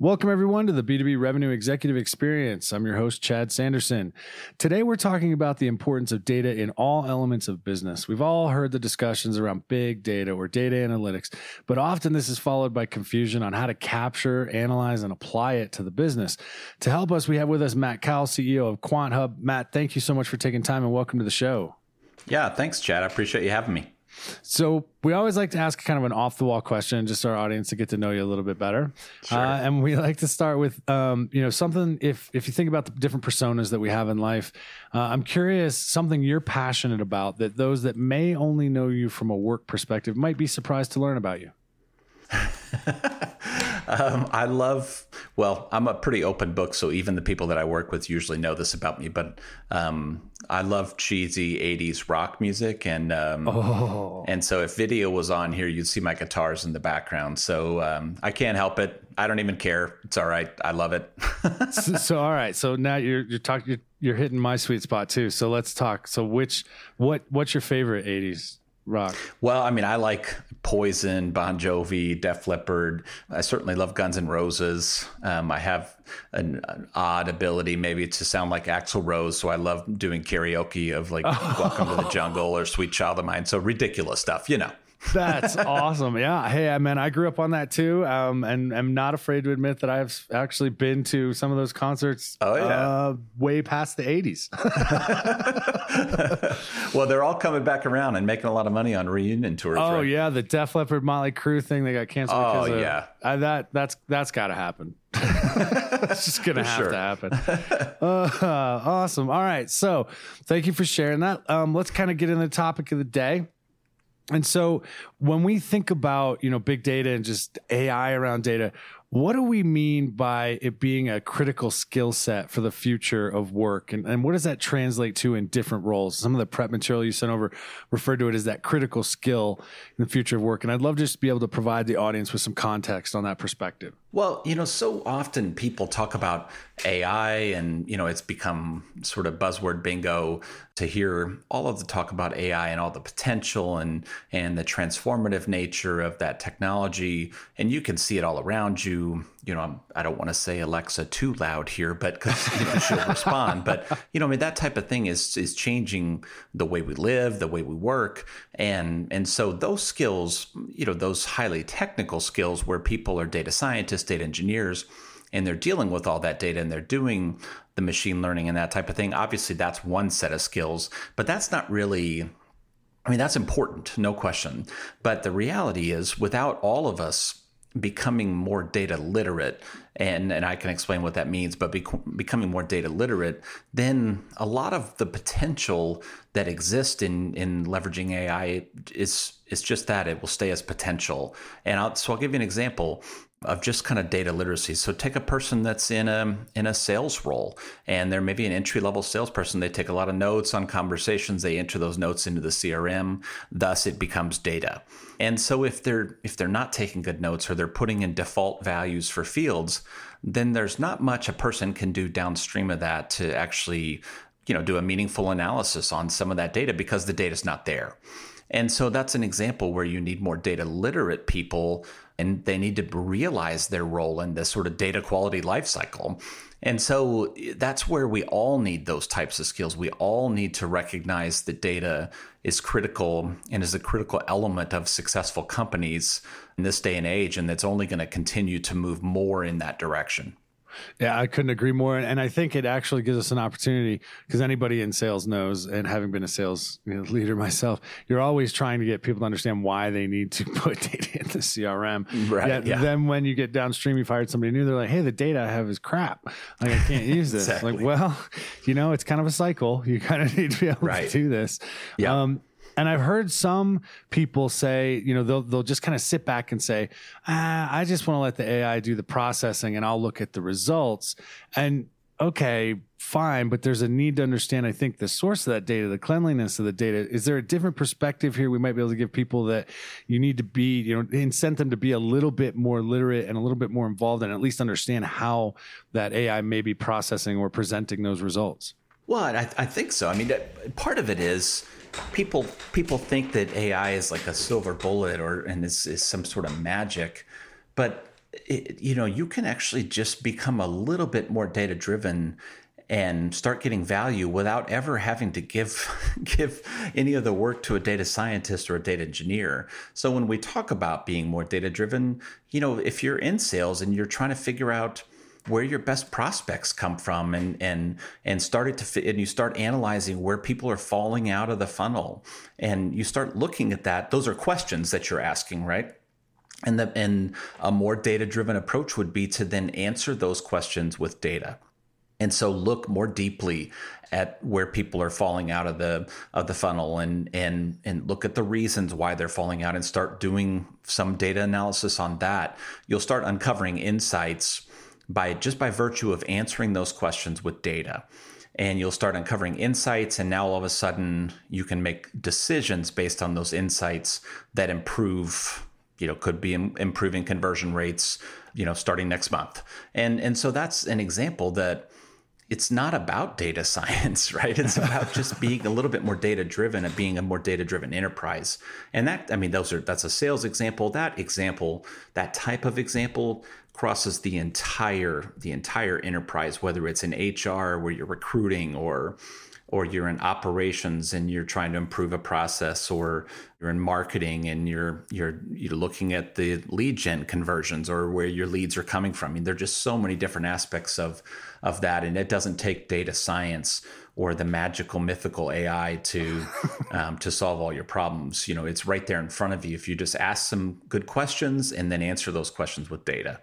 Welcome, everyone, to the B2B Revenue Executive Experience. I'm your host, Chad Sanderson. Today, we're talking about the importance of data in all elements of business. We've all heard the discussions around big data or data analytics, but often this is followed by confusion on how to capture, analyze, and apply it to the business. To help us, we have with us Matt Cowell, CEO of QuantHub. Matt, thank you so much for taking time and welcome to the show. Yeah, thanks, Chad. I appreciate you having me. So we always like to ask kind of an off the wall question, just our audience to get to know you a little bit better. Sure. Uh, and we like to start with, um, you know, something. If if you think about the different personas that we have in life, uh, I'm curious something you're passionate about that those that may only know you from a work perspective might be surprised to learn about you. um, I love, well, I'm a pretty open book, so even the people that I work with usually know this about me, but um, I love cheesy 80s rock music. And um, oh. and so if video was on here, you'd see my guitars in the background. So um, I can't help it. I don't even care. It's all right. I love it. so, so, all right. So now you're you're talking you're, you're hitting my sweet spot too. So let's talk. So which what what's your favorite 80s rock? Well, I mean, I like Poison, Bon Jovi, Def Leppard. I certainly love Guns N' Roses. Um, I have an, an, odd ability maybe to sound like Axl Rose, so I love doing karaoke of like "Welcome to the Jungle" or "Sweet Child of Mine." So ridiculous stuff, you know. That's awesome. Yeah. Hey, man, I grew up on that too. Um, and I'm not afraid to admit that I've actually been to some of those concerts. Oh, yeah. Uh, way past the 80s. well, they're all coming back around and making a lot of money on reunion tours. Oh, right? yeah. The Def Leppard Motley Crue thing, they got canceled. Oh, of, yeah. Uh, that, that's, that's got to happen. it's just gonna have sure. to happen. Uh, awesome. All right. So, thank you for sharing that. Um, let's kind of get in the topic of the day. And so when we think about, you know, big data and just AI around data, what do we mean by it being a critical skill set for the future of work? And, and what does that translate to in different roles? Some of the prep material you sent over referred to it as that critical skill in the future of work. And I'd love just to be able to provide the audience with some context on that perspective. Well, you know, so often people talk about AI and, you know, it's become sort of buzzword bingo to hear all of the talk about AI and all the potential and and the transformative nature of that technology. And you can see it all around you. You know, I'm, I do not want to say Alexa too loud here, but because you know, she'll respond. But you know, I mean, that type of thing is is changing the way we live, the way we work, and and so those skills, you know, those highly technical skills where people are data scientists data engineers, and they're dealing with all that data and they're doing the machine learning and that type of thing. Obviously, that's one set of skills, but that's not really. I mean, that's important, no question. But the reality is, without all of us becoming more data literate and and I can explain what that means but becoming more data literate then a lot of the potential that exists in in leveraging AI is is just that. It will stay as potential. And I'll, so I'll give you an example of just kind of data literacy. So take a person that's in a in a sales role and they're maybe an entry level salesperson. They take a lot of notes on conversations. They enter those notes into the CRM. Thus, it becomes data. And so if they're if they're not taking good notes or they're putting in default values for fields, then there's not much a person can do downstream of that to actually you know do a meaningful analysis on some of that data because the data's not there. And so that's an example where you need more data literate people and they need to realize their role in this sort of data quality lifecycle. And so eh, that's where we all need those types of skills. We all need to recognize that data is critical and is a critical element of successful companies in this day and age. And it's only going to continue to move more in that direction. Yeah, I couldn't agree more. And I think it actually gives us an opportunity because anybody in sales knows, and having been a sales you know, leader myself, you're always trying to get people to understand why they need to put data in the CRM. Right. Yet, yeah. Then when you get downstream, you've hired somebody new, they're like, hey, the data I have is crap. Like, I can't use this. exactly. Like, well, you know, it's kind of a cycle. You kind of need to be able right. to do this. Yeah. Um, and I've heard some people say, you know, they'll they'll just kind of sit back and say, ah, I just want to let the AI do the processing and I'll look at the results. And okay, fine, but there's a need to understand, I think, the source of that data, the cleanliness of the data. Is there a different perspective here we might be able to give people that you need to be, you know, incent them to be a little bit more literate and a little bit more involved and at least understand how that AI may be processing or presenting those results? Well, I, I think so. I mean, part of it is people people think that AI is like a silver bullet or and is, is some sort of magic, but it, you know you can actually just become a little bit more data driven and start getting value without ever having to give give any of the work to a data scientist or a data engineer. So when we talk about being more data driven, you know, if you're in sales and you're trying to figure out where your best prospects come from and and and started to fit, and you start analyzing where people are falling out of the funnel and you start looking at that those are questions that you're asking right? And the and a more data driven approach would be to then answer those questions with data. And so look more deeply at where people are falling out of the of the funnel and and and look at the reasons why they're falling out and start doing some data analysis on that. You'll start uncovering insights by just by virtue of answering those questions with data. And you'll start uncovering insights and now all of a sudden you can make decisions based on those insights that improve you know could be improving conversion rates you know starting next month. And and so that's an example that it's not about data science, right? It's about just being a little bit more data driven and being a more data driven enterprise. And that, I mean, those are, that's a sales example. That example, that type of example crosses the entire, the entire enterprise, whether it's in HR where you're recruiting or, or you're in operations and you're trying to improve a process or you're in marketing and you're you're you're looking at the lead gen conversions or where your leads are coming from. I mean, there are just so many different aspects of of that and it doesn't take data science or the magical mythical AI to um, to solve all your problems. You know, it's right there in front of you if you just ask some good questions and then answer those questions with data.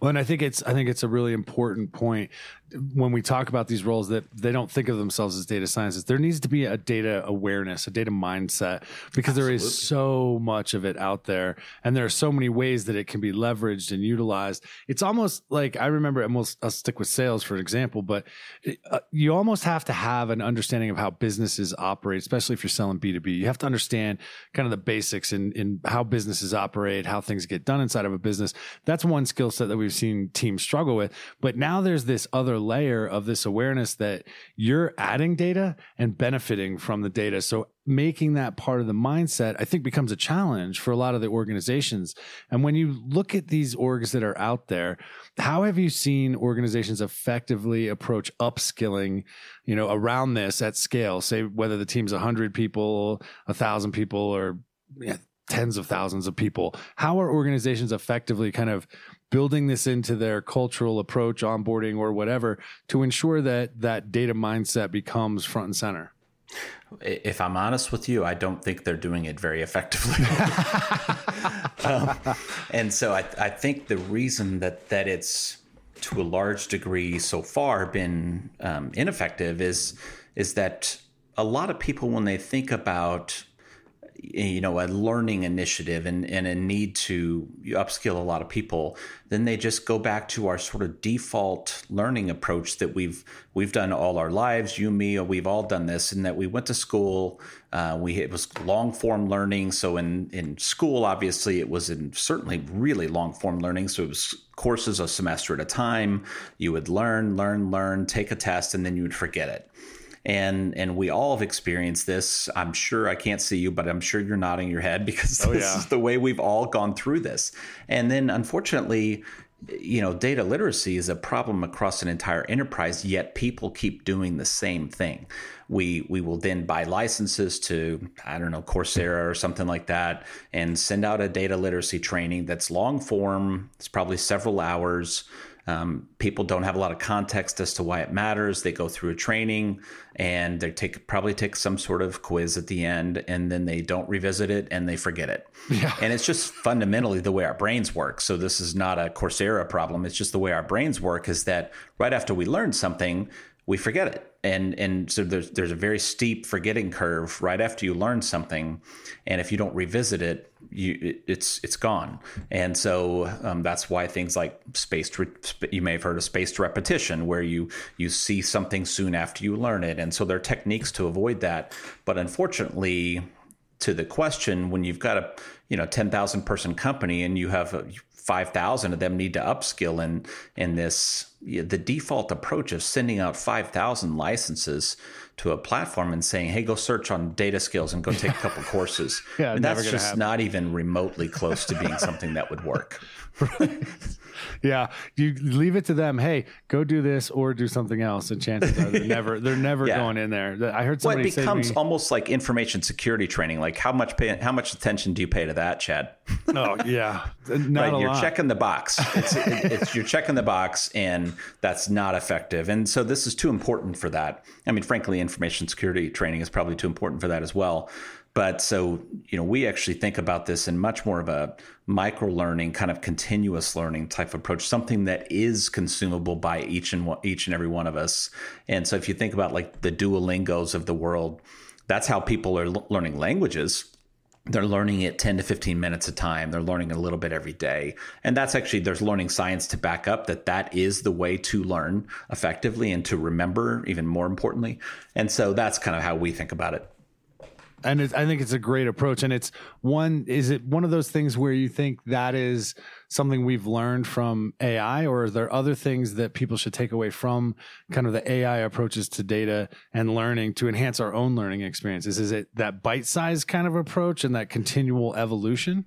Well, and I think it's I think it's a really important point when we talk about these roles that they don't think of themselves as data scientists. There needs to be a data awareness, a data mindset, because Absolutely. there is so much of it out there, and there are so many ways that it can be leveraged and utilized. It's almost like I remember. Almost I'll stick with sales for example, but uh, you almost have to have an understanding of how businesses operate, especially if you're selling B two B. You have to understand kind of the basics in in how businesses operate, how things get done inside of a business. That's one skill set that we've seen teams struggle with. But now there's this other another layer of this awareness that you're adding data and benefiting from the data. So making that part of the mindset, I think becomes a challenge for a lot of the organizations. And when you look at these orgs that are out there, how have you seen organizations effectively approach upskilling, you know, around this at scale? Say whether the team's a hundred people, a thousand people, or tens of thousands of people. How are organizations effectively kind of building this into their cultural approach, onboarding or whatever to ensure that that data mindset becomes front and center? If I'm honest with you, I don't think they're doing it very effectively. um, and so I, I think the reason that that it's to a large degree so far been um, ineffective is is that a lot of people when they think about you know a learning initiative and, and a need to upskill a lot of people then they just go back to our sort of default learning approach that we've we've done all our lives. You me we've all done this and that we went to school uh, we it was long form learning. So in in school obviously it was in certainly really long form learning. So it was courses a semester at a time. You would learn learn learn take a test and then you would forget it and and we all have experienced this. I'm sure I can't see you, but I'm sure you're nodding your head because oh, this yeah. is the way we've all gone through this. And then unfortunately, you know, data literacy is a problem across an entire enterprise, yet people keep doing the same thing. We we will then buy licenses to, I don't know, Coursera or something like that, and send out a data literacy training that's long form. It's probably several hours. Um, people don't have a lot of context as to why it matters. They go through a training and they take probably take some sort of quiz at the end, and then they don't revisit it and they forget it. Yeah. And it's just fundamentally the way our brains work. So this is not a Coursera problem. It's just the way our brains work. Is that right after we learn something, we forget it. And and so there's there's a very steep forgetting curve right after you learn something, and if you don't revisit it, you it, it's it's gone. And so um, that's why things like spaced re- you may have heard of spaced repetition, where you you see something soon after you learn it, and so there are techniques to avoid that. But unfortunately, to the question, when you've got a you know ten thousand person company and you have 5,000 of them need to upskill in in this the default approach of sending out 5,000 licenses to a platform and saying, "Hey, go search on data skills and go take a couple courses." yeah, I mean, that's just happen. not even remotely close to being something that would work. yeah, you leave it to them. Hey, go do this or do something else, and chances are they're never they're never yeah. going in there. I heard somebody. Well, it becomes me, almost like information security training. Like how much pay, how much attention do you pay to that, Chad? Oh yeah, not right, you're lot. checking the box. It's, it, it's you're checking the box, and that's not effective. And so this is too important for that. I mean, frankly, information security training is probably too important for that as well. But so, you know, we actually think about this in much more of a micro learning, kind of continuous learning type approach, something that is consumable by each and one, each and every one of us. And so, if you think about like the Duolingos of the world, that's how people are l- learning languages. They're learning it 10 to 15 minutes a time. They're learning a little bit every day. And that's actually, there's learning science to back up that that is the way to learn effectively and to remember, even more importantly. And so that's kind of how we think about it and I think it's a great approach. And it's one, is it one of those things where you think that is something we've learned from AI, or are there other things that people should take away from kind of the AI approaches to data and learning to enhance our own learning experiences? Is it that bite sized kind of approach and that continual evolution?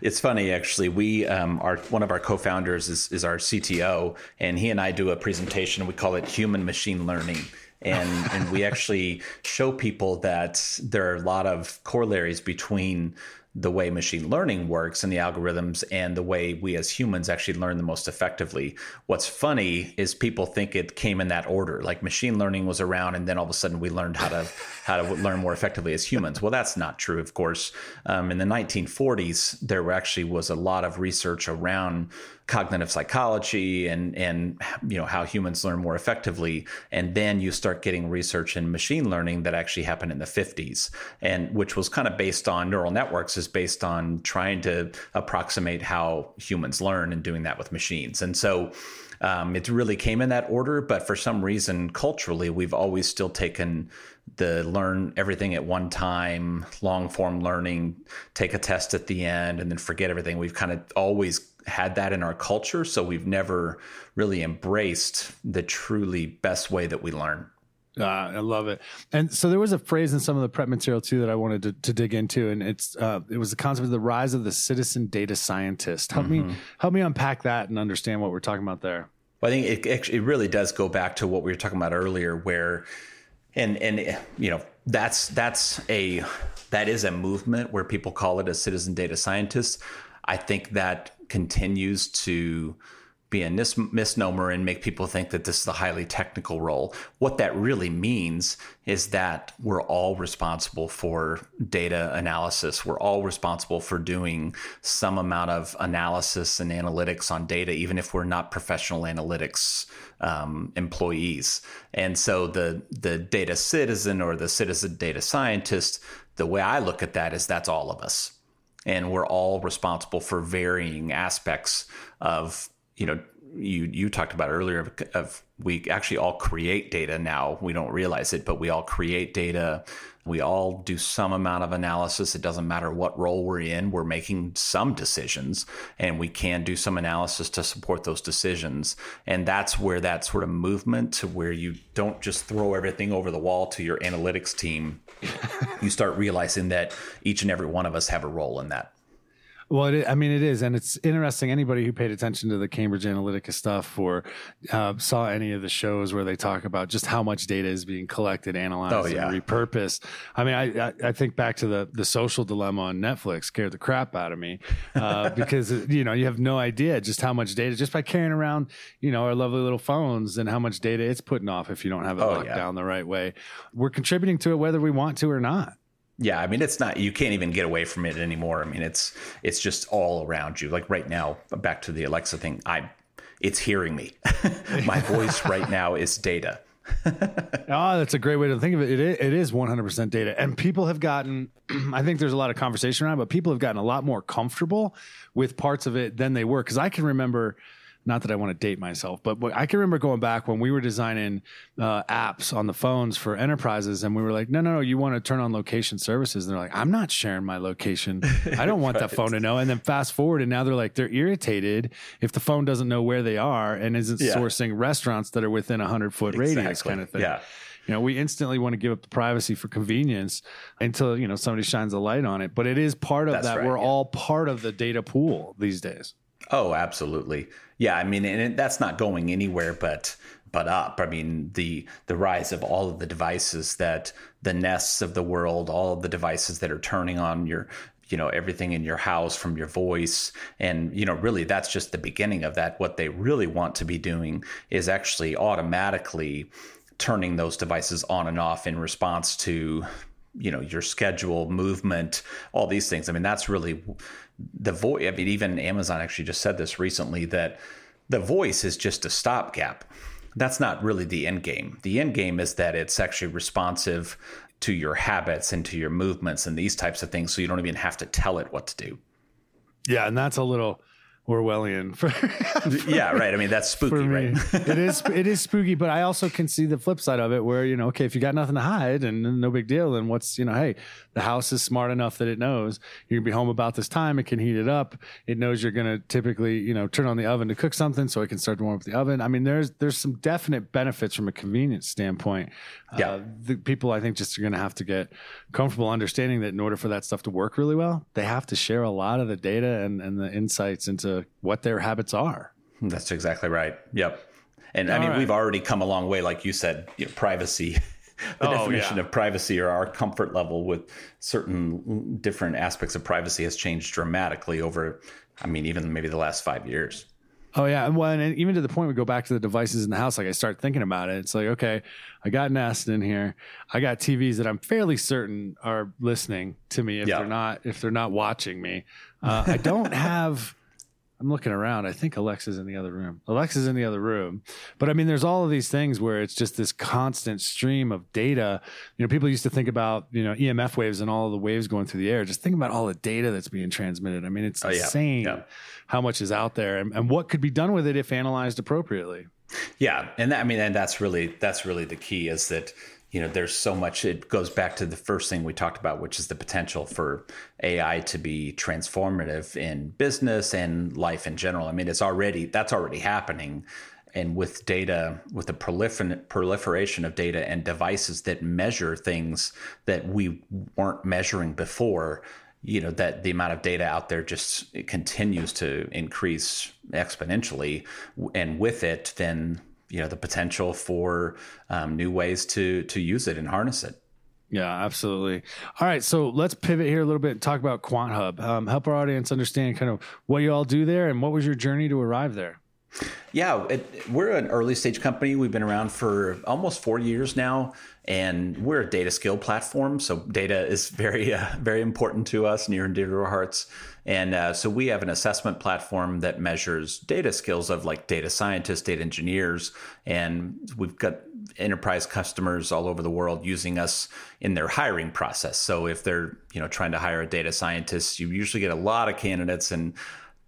It's funny, actually. We, um, our one of our co-founders is, is our CTO, and he and I do a presentation. We call it human machine learning and and we actually show people that there are a lot of corollaries between the way machine learning works and the algorithms and the way we as humans actually learn the most effectively. What's funny is people think it came in that order, like machine learning was around and then all of a sudden we learned how to how to learn more effectively as humans. Well, that's not true, of course. Um, in the 1940s, there actually was a lot of research around cognitive psychology and and you know how humans learn more effectively. And then you start getting research in machine learning that actually happened in the 50s and which was kind of based on neural networks is based on trying to approximate how humans learn and doing that with machines. And so um, it really came in that order but for some reason culturally we've always still taken the learn everything at one time long form learning take a test at the end and then forget everything. We've kind of always had that in our culture, so we've never really embraced the truly best way that we learn. Uh, I love it. And so there was a phrase in some of the prep material too that I wanted to, to dig into, and it's uh, it was the concept of the rise of the citizen data scientist. Help mm-hmm. me help me unpack that and understand what we're talking about there. Well, I think it it really does go back to what we were talking about earlier, where and and you know that's that's a that is a movement where people call it a citizen data scientist. I think that continues to be a mis- misnomer and make people think that this is a highly technical role. What that really means is that we're all responsible for data analysis. We're all responsible for doing some amount of analysis and analytics on data, even if we're not professional analytics um, employees. And so the the data citizen or the citizen data scientist, the way I look at that is that's all of us and we're all responsible for varying aspects of you know you you talked about earlier of, of, we actually all create data now. We don't realize it but we all create data we all do some amount of analysis. It doesn't matter what role we're in we're making some decisions and we can do some analysis to support those decisions. And that's where that sort of movement to where you don't just throw everything over the wall to your analytics team. You start realizing that each and every one of us have a role in that well, it, I mean, it is, and it's interesting. Anybody who paid attention to the Cambridge Analytica stuff or uh, saw any of the shows where they talk about just how much data is being collected, analyzed, oh, yeah. and repurposed. I mean, I, I, I think back to the the social dilemma on Netflix scared the crap out of me uh, because you know you have no idea just how much data just by carrying around you know our lovely little phones and how much data it's putting off if you don't have it oh, locked yeah. down the right way. We're contributing to it whether we want to or not. Yeah, I mean it's not you can't even get away from it anymore. I mean it's it's just all around you. Like right now, back to the Alexa thing, I it's hearing me. My voice right now is data. oh, that's a great way to think of it. It is, it is 100% data. And people have gotten, I think there's a lot of conversation around, but people have gotten a lot more comfortable with parts of it than they were. Cause I can remember not that I want to date myself, but I can remember going back when we were designing uh, apps on the phones for enterprises, and we were like, no, no, no, you want to turn on location services. And they're like, I'm not sharing my location. I don't want right. that phone to know. And then fast forward, and now they're like, they're irritated if the phone doesn't know where they are and isn't yeah. sourcing restaurants that are within a hundred foot exactly. radius, kind of thing. Yeah. You know, we instantly want to give up the privacy for convenience until, you know, somebody shines a light on it. But it is part of That's that. Right, we're yeah. all part of the data pool these days. Oh, absolutely. Yeah, I mean, and that's not going anywhere, but but up. I mean, the the rise of all of the devices that the nests of the world, all of the devices that are turning on your you know everything in your house from your voice and you know really that's just the beginning of that what they really want to be doing is actually automatically turning those devices on and off in response to you know your schedule movement all these things i mean that's really the voice i mean even amazon actually just said this recently that the voice is just a stopgap. That's not really the end game. The end game is that it's actually responsive to your habits and to your movements and these types of things so you don't even have to tell it what to do. Yeah and that's a little Orwellian. For, for yeah, right. I mean, that's spooky, right? it is. It is spooky, but I also can see the flip side of it, where you know, okay, if you got nothing to hide and no big deal, then what's you know, hey, the house is smart enough that it knows you're gonna be home about this time. It can heat it up. It knows you're gonna typically you know turn on the oven to cook something, so it can start to warm up the oven. I mean, there's there's some definite benefits from a convenience standpoint. Yeah, uh, the people I think just are gonna have to get comfortable understanding that in order for that stuff to work really well, they have to share a lot of the data and and the insights into what their habits are. That's exactly right. Yep. And I mean, right. we've already come a long way, like you said, you know, privacy. the oh, definition yeah. of privacy or our comfort level with certain different aspects of privacy has changed dramatically over, I mean, even maybe the last five years. Oh yeah, well, and even to the point we go back to the devices in the house. Like I start thinking about it. It's like, okay, I got Nest in here. I got TVs that I'm fairly certain are listening to me if they're not if they're not watching me. Uh, I don't have I'm looking around. I think Alexa's in the other room. Alexa's in the other room. But I mean, there's all of these things where it's just this constant stream of data. You know, people used to think about, you know, EMF waves and all the waves going through the air. Just think about all the data that's being transmitted. I mean, it's oh, insane yeah. Yeah. how much is out there and, and what could be done with it if analyzed appropriately. Yeah. And that, I mean, and that's really, that's really the key is that, you know there's so much it goes back to the first thing we talked about which is the potential for ai to be transformative in business and life in general. I mean it's already that's already happening. And with data with the prolifer- proliferation of data and devices that measure things that we weren't measuring before you know that the amount of data out there just continues to increase exponentially. And with it then you know the potential for um, new ways to to use it and harness it. Yeah, absolutely. All right, so let's pivot here a little bit and talk about QuantHub. Um, help our audience understand kind of what you all do there and what was your journey to arrive there. Yeah, it, we're an early stage company. We've been around for almost four years now, and we're a data skill platform. So data is very, uh, very important to us, near and dear to our hearts. And uh, so we have an assessment platform that measures data skills of like data scientists, data engineers, and we've got enterprise customers all over the world using us in their hiring process. So if they're you know trying to hire a data scientist, you usually get a lot of candidates and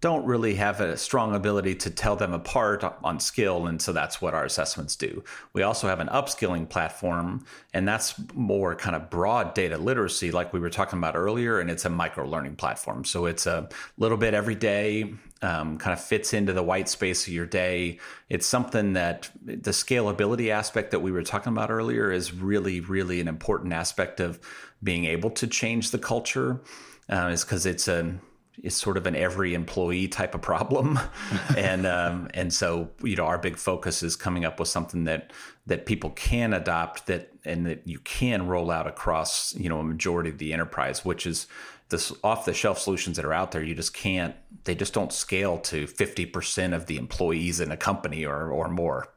don't really have a strong ability to tell them apart on skill. And so that's what our assessments do. We also have an upskilling platform, and that's more kind of broad data literacy, like we were talking about earlier. And it's a micro learning platform. So it's a little bit every day, um, kind of fits into the white space of your day. It's something that the scalability aspect that we were talking about earlier is really, really an important aspect of being able to change the culture. Uh, is because it's a is sort of an every employee type of problem, and um, and so you know our big focus is coming up with something that that people can adopt that and that you can roll out across you know a majority of the enterprise, which is this off the shelf solutions that are out there. You just can't they just don't scale to fifty percent of the employees in a company or or more.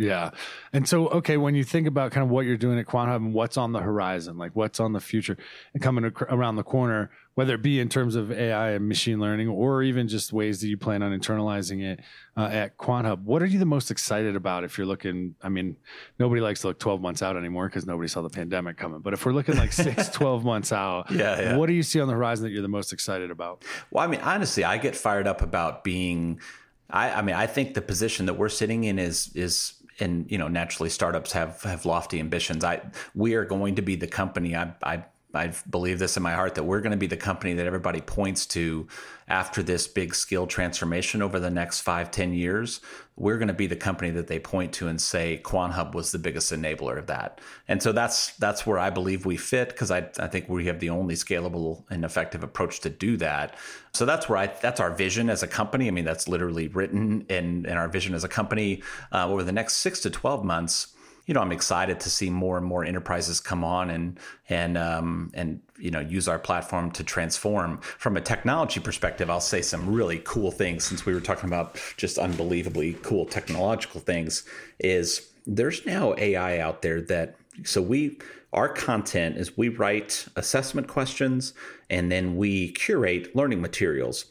Yeah. And so, okay, when you think about kind of what you're doing at QuantHub and what's on the horizon, like what's on the future and coming ac- around the corner, whether it be in terms of AI and machine learning or even just ways that you plan on internalizing it uh, at QuantHub, what are you the most excited about if you're looking? I mean, nobody likes to look 12 months out anymore because nobody saw the pandemic coming. But if we're looking like six, 12 months out, yeah, yeah. what do you see on the horizon that you're the most excited about? Well, I mean, honestly, I get fired up about being. I, I mean, I think the position that we're sitting in is is and you know naturally startups have have lofty ambitions. I we are going to be the company i i I believe this in my heart that we're going to be the company that everybody points to after this big skill transformation over the next five, ten years. We're going to be the company that they point to and say QuantHub was the biggest enabler of that. And so that's that's where I believe we fit because I, I think we have the only scalable and effective approach to do that. So that's where I that's our vision as a company. I mean, that's literally written in in our vision as a company uh, over the next six to twelve months you know, I'm excited to see more and more enterprises come on and and um, and you know use our platform to transform. From a technology perspective, I'll say some really cool things since we were talking about just unbelievably cool technological things. Is there's now AI out there that so we our content is we write assessment questions and then we curate learning materials.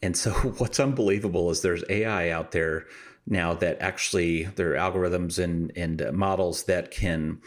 And so what's unbelievable is there's AI out there now that actually there are algorithms and, and uh, models that can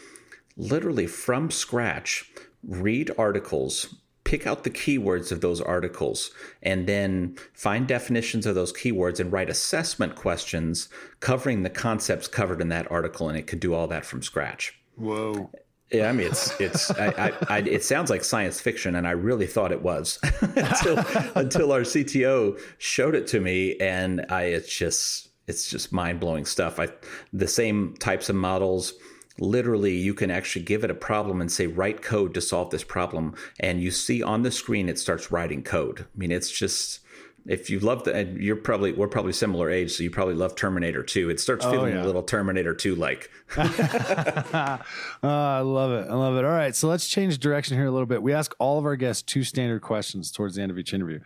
literally from scratch read articles pick out the keywords of those articles and then find definitions of those keywords and write assessment questions covering the concepts covered in that article and it could do all that from scratch. Whoa. Yeah, I mean it's it's I, I, I, it sounds like science fiction, and I really thought it was until until our CTO showed it to me, and I it's just it's just mind blowing stuff. I, the same types of models, literally, you can actually give it a problem and say, write code to solve this problem. And you see on the screen, it starts writing code. I mean, it's just, if you love the, and you're probably, we're probably similar age, so you probably love Terminator 2. It starts oh, feeling oh, yeah. a little Terminator 2 like. Oh, I love it. I love it. All right. So let's change direction here a little bit. We ask all of our guests two standard questions towards the end of each interview.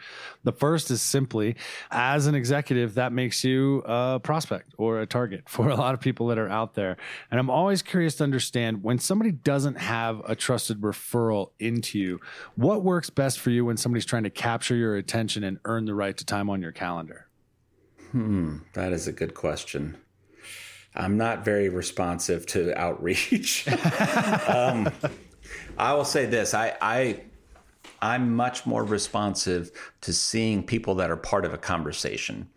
The first is simply, as an executive, that makes you a prospect or a target for a lot of people that are out there. And I'm always curious to understand when somebody doesn't have a trusted referral into you, what works best for you when somebody's trying to capture your attention and earn the right to time on your calendar? Hmm, that is a good question. I'm not very responsive to outreach. um, I will say this: I, I I'm much more responsive to seeing people that are part of a conversation.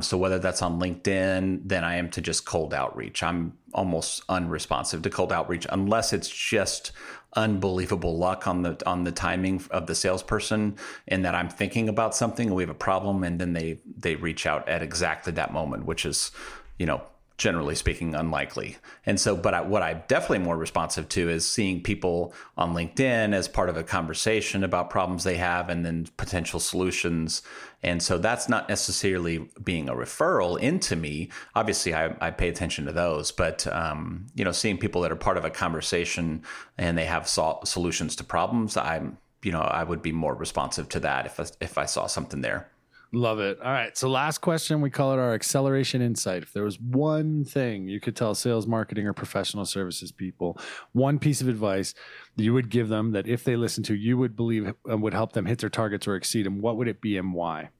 So whether that's on LinkedIn than I am to just cold outreach. I'm almost unresponsive to cold outreach unless it's just unbelievable luck on the on the timing of the salesperson and that I'm thinking about something and we have a problem and then they they reach out at exactly that moment, which is, you know, generally speaking, unlikely. And so, but I, what I'm definitely more responsive to is seeing people on LinkedIn as part of a conversation about problems they have and then potential solutions. And so that's not necessarily being a referral into me. Obviously, I, I pay attention to those, but um, you know, seeing people that are part of a conversation and they have sol- solutions to problems, I'm you know, I would be more responsive to that if I, if I saw something there. Love it. All right. So, last question, we call it our acceleration insight. If there was one thing you could tell sales, marketing, or professional services people, one piece of advice that you would give them that if they listen to, you would believe would help them hit their targets or exceed them, what would it be and why?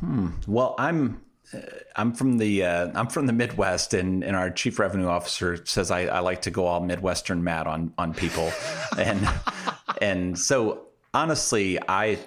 Hmm. Well, I'm uh, I'm from the uh, I'm from the Midwest, and, and our chief revenue officer says I, I like to go all Midwestern mad on on people, and and so honestly, I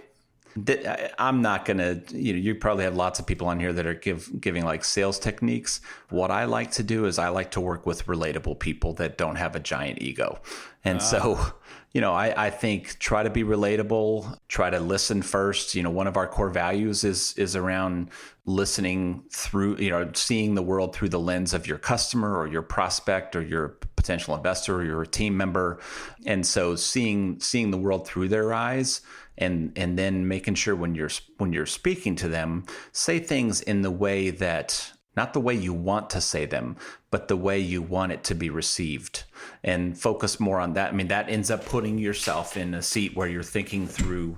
I'm not gonna. You know, you probably have lots of people on here that are give, giving like sales techniques. What I like to do is I like to work with relatable people that don't have a giant ego, and ah. so you know, I, I think try to be relatable, try to listen first. You know, one of our core values is is around listening through, you know, seeing the world through the lens of your customer or your prospect or your potential investor or your team member. And so seeing seeing the world through their eyes and and then making sure when you're when you're speaking to them, say things in the way that not the way you want to say them, but the way you want it to be received and focus more on that. I mean, that ends up putting yourself in a seat where you're thinking through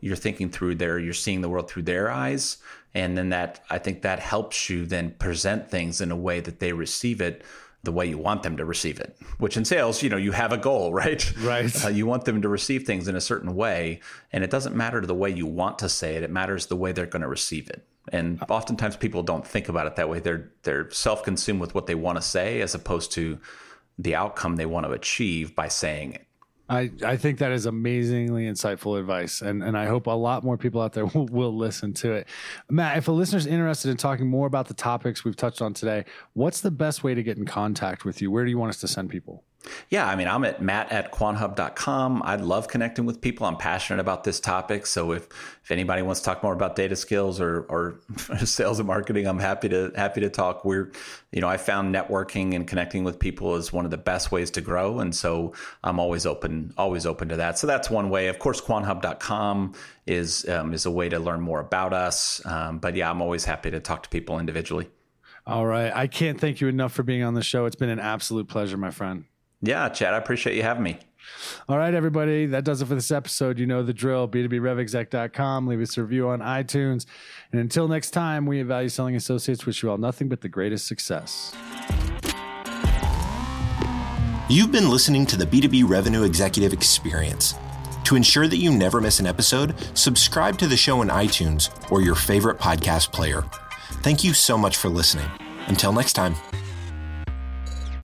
you're thinking through their, you're seeing the world through their eyes. And then that, I think that helps you then present things in a way that they receive it the way you want them to receive it which in sales you know you have a goal right? Right. Uh, you want them to receive things in a certain way and it doesn't matter the way you want to say it it matters the way they're going to receive it. And oftentimes people don't think about it that way. They're they're self-consumed with what they want to say as opposed to the outcome they want to achieve by saying it I, I think that is amazingly insightful advice. And, and I hope a lot more people out there will, will listen to it. Matt, if a listener's interested in talking more about the topics we've touched on today, what's the best way to get in contact with you? Where do you want us to send people? Yeah, I mean, I'm at matt at quanthub.com. I love connecting with people. I'm passionate about this topic. So if, if anybody wants to talk more about data skills or, or sales and marketing, I'm happy to happy to talk. We're, you know, I found networking and connecting with people is one of the best ways to grow. And so I'm always open, always open to that. So that's one way. Of course, quanthub.com is um, is a way to learn more about us. Um, but yeah, I'm always happy to talk to people individually. All right. I can't thank you enough for being on the show. It's been an absolute pleasure, my friend. Yeah, Chad, I appreciate you having me. All right, everybody. That does it for this episode. You know the drill. B2BRevExec.com. Leave us a review on iTunes. And until next time, we at Value Selling Associates wish you all nothing but the greatest success. You've been listening to the B2B Revenue Executive Experience. To ensure that you never miss an episode, subscribe to the show in iTunes or your favorite podcast player. Thank you so much for listening. Until next time.